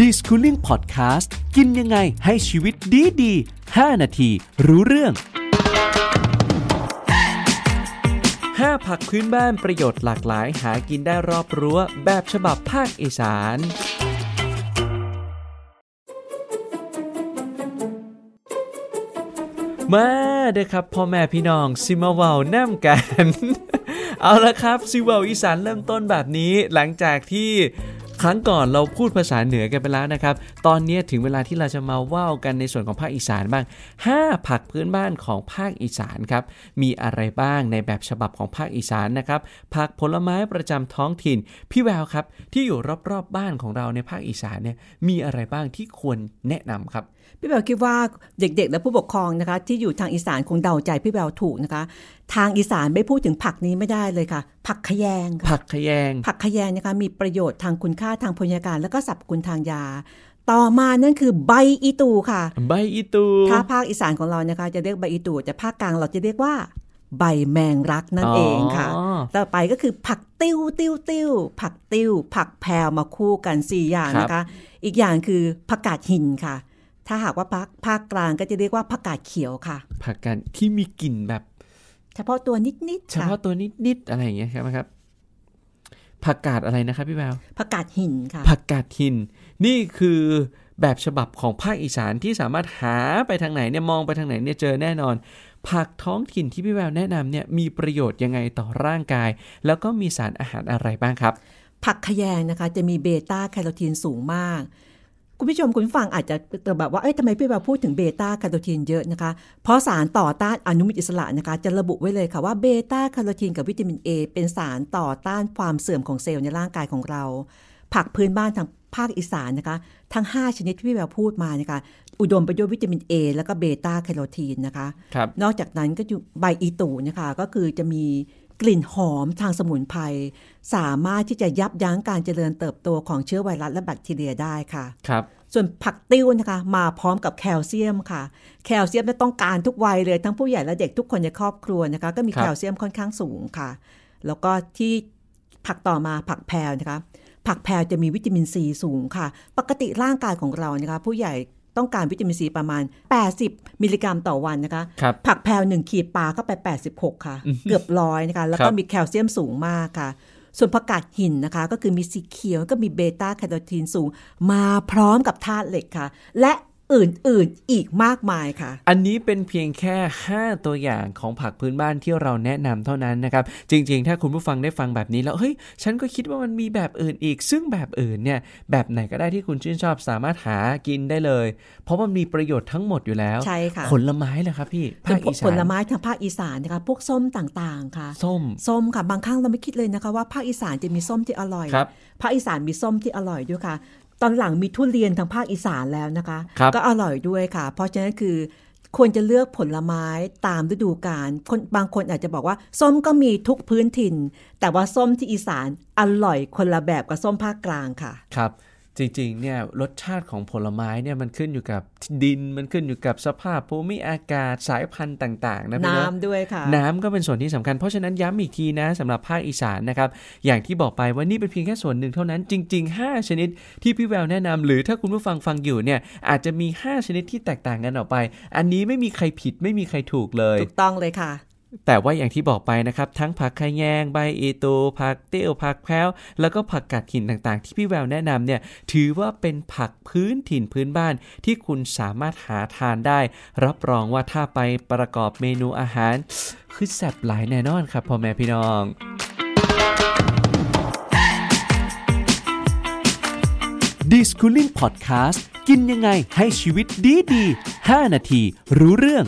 d i s c o o l i n g Podcast กินยังไงให้ชีวิตดีดี5นาที รู้เรื่อง 5 ผักพื้นบ้านประโยชน์หลากหลายหากินได้รอบรั้ว แบบฉบับภาคอีสานมาเด้อครับพ่อแม่พี่น้องซิมาเวาแนมกัน เอาละครับซิเวาอีสานเริ่มต้นแบบนี้หลังจากที่ ครั้งก่อนเราพูดภาษาเหนือกันไปแล้วนะครับ ตอนนี้ถึงเวลาที่เราจะมาว่าวกันในส่วนของภาคอีสานบ้าง 5 ผักพื้นบ้านของภาคอีสานครับ มีอะไรบ้างในแบบฉบับของภาคอีสานนะครับ ผักผลไม้ประจำท้องถิ่น พี่แววครับ ที่อยู่รอบๆบบ้านของเราในภาคอีสานเนี่ย มีอะไรบ้างที่ควรแนะนำครับ พี่แววคิดว่าเด็กๆ และผู้ปกครองนะคะ ที่อยู่ทางอีสานคงเดาใจพี่แววถูกนะคะ ทางอีสานไม่พูดถึงผักนี้ไม่ได้เลยค่ะ ผักขยงค่ะผักขยง ผักขยงนะคะมีประโยชน์ทางคุณค่าทางโภชนาการ แล้วก็สรรพคุณทางยา ต่อมานั่นคือใบอีตูค่ะ ใบอีตู ถ้าภาคอีสานของเรานะคะ จะเรียกใบอีตูแต่ภาคกลางเราจะเรียกว่าใบแมงรักนั่นเองค่ะอ๋อต่อไปก็คือผักติ้วติ้วติ้วผักติ้ว ผักแพรวมาคู่กันสี่อย่างนะคะ อีกอย่างคือผักกาดหินค่ะ ถ้าหากว่าภาคภาคกลางก็จะเรียกว่าผักกาดเขียวค่ะ ผักกันที่มีกลิ่นแบบ เฉพาะตัวนิดๆเฉค่ะพาะตัวนิดๆอะไรอย่างเงี้ยครับครับผักกาดอะไรนะครับพี่แววผักกาดหินค่ะผักกาดหิน นี่คือแบบฉบับของภาคอีสานที่สามารถหาไปทางไหนเนี่ยมองไปทางไหนเนี่ยเจอแน่นอน ผักท้องถิ่นที่พี่แววแนะนำเนี่ยมีประโยชน์ยังไงต่อร่างกาย แล้วก็มีสารอาหารอะไรบ้างครับ ผักขยงนะคะจะมีเบต้าแคโรทีนสูงมาก คุณผู้ชมคุณผู้ฟังอาจจะแบบว่า เอ้ยทำไมพี่แบบพูดถึงเบต้าแคโรทีนเยอะนะคะ เพราะสารต่อต้านอนุมูลอิสระนะคะ จะระบุไว้เลยค่ะว่าเบต้าแคโรทีนกับวิตามิน A เป็นสารต่อต้านความเสื่อมของเซลล์ในร่างกายของเรา ผักพื้นบ้านทางภาคอีสานนะคะ ทั้ง 5 ชนิดที่พี่แบบพูดมานะคะอุดมไปด้วยวิตามิน A แล้วก็เบต้าแคโรทีนนะคะครับนอกจากนั้นก็อยู่ใบอีตู่นะคะ ก็คือจะมี กลิ่นหอมทางสมุนไพรสามารถที่จะยับยั้งการเจริญเติบโตของเชื้อไวรัสและแบคทีเรียได้ค่ะครับส่วนผักติ้วนะคะ มาพร้อมกับแคลเซียมค่ะ แคลเซียมเนี่ยต้องการทุกวัยเลยทั้งผู้ใหญ่และเด็กทุกคนในครอบครัวนะคะ ก็มีครับแคลเซียมค่อนข้างสูงค่ะ แล้วก็ที่ผักต่อมาผักแพรวนะคะผักแพรวจะมีวิตามินซีสูงค่ะ ปกติร่างกายของเรานะคะ ผู้ใหญ่ ต้องการวิตามินซีประมาณ 80 มิลลิกรัมต่อวันนะคะครับผักแพรวหนึ่งขีดปลาเข้าไป 86 ค่ะ เกือบร้อยนะคะ แล้วคก็รับมีแคลเซียมสูงมากค่ะ ส่วนผักกาดหินนะคะ ก็คือมีสีเขียวก็มีเบต้าแคโรทีนสูง มาพร้อมกับธาตุเหล็กค่ะ และ อื่นๆอีกมากมายค่ะ อันนี้เป็นเพียงแค่ 5 ตัวอย่างของผักพื้นบ้านที่เราแนะนำเท่านั้นนะครับ จริง ๆ ถ้าคุณผู้ฟังได้ฟังแบบนี้แล้ว เฮ้ย ฉันก็คิดว่ามันมีแบบอื่นอีก ซึ่งแบบอื่นเนี่ย แบบไหนก็ได้ที่คุณชื่นชอบสามารถหากินได้เลย เพราะมันมีประโยชน์ทั้งหมดอยู่แล้ว ใช่ค่ะ ผลไม้เหรอครับพี่ ภาคอีสาน ผลไม้ทางภาคอีสานนะคะ พวกส้มต่างๆ ค่ะ ส้ม ส้มค่ะ บางครั้งเราไม่คิดเลยนะคะว่าภาคอีสานจะมีส้มที่อร่อยครับภาคอีสานมีส้มที่อร่อยด้วยค่ะ ตอนหลังมีทุเรียนทางภาคอีสานแล้วนะคะครับก็อร่อยด้วยค่ะ เพราะฉะนั้นคือควรจะเลือกผลไม้ตามฤดูกาลคนบางคนอาจจะบอกว่า ส้มก็มีทุกพื้นถิ่น แต่ว่าส้มที่อีสานอร่อยคนละแบบกับส้มภาคกลางค่ะ ครับ จริงๆเนี่ยรสชาติของผลไม้เนี่ยมันขึ้นอยู่กับดินมันขึ้นอยู่กับสภาพภูมิอากาศสายพันธุ์ต่าง ๆ นะพี่เนอะน้ำด้วยค่ะ น้ำก็เป็นส่วนที่สำคัญเพราะฉะนั้นย้ำอีกทีนะสำหรับภาคอีสานนะครับ อย่างที่บอกไปว่านี่เป็นเพียงแค่ส่วนหนึ่งเท่านั้นจริง ๆ 5 ชนิดที่พี่แววแนะนำหรือถ้าคุณผู้ฟังฟังอยู่เนี่ยอาจจะมี 5 ชนิดที่แตกต่างกันออกไป อันนี้ไม่มีใครผิดไม่มีใครถูกเลย ถูกต้องเลยค่ะ แต่ว่าอย่างที่บอกไปนะครับ ทั้งผักขะแยงใบเอตูผักเตี้ยวผักแพรวแล้วก็ผักกาดหินต่างๆ ที่พี่แววแนะนำเนี่ยถือว่าเป็นผักพื้นถิ่นพื้นบ้าน ที่คุณสามารถหาทานได้ รับรองว่าถ้าไปประกอบเมนูอาหาร คือแซ่บหลายแน่นอนครับพ่อแม่พี่น้องดิสคูลิ่งพอดแคสต์กินยังไงให้ชีวิตดีดี 5 นาที รู้เรื่อง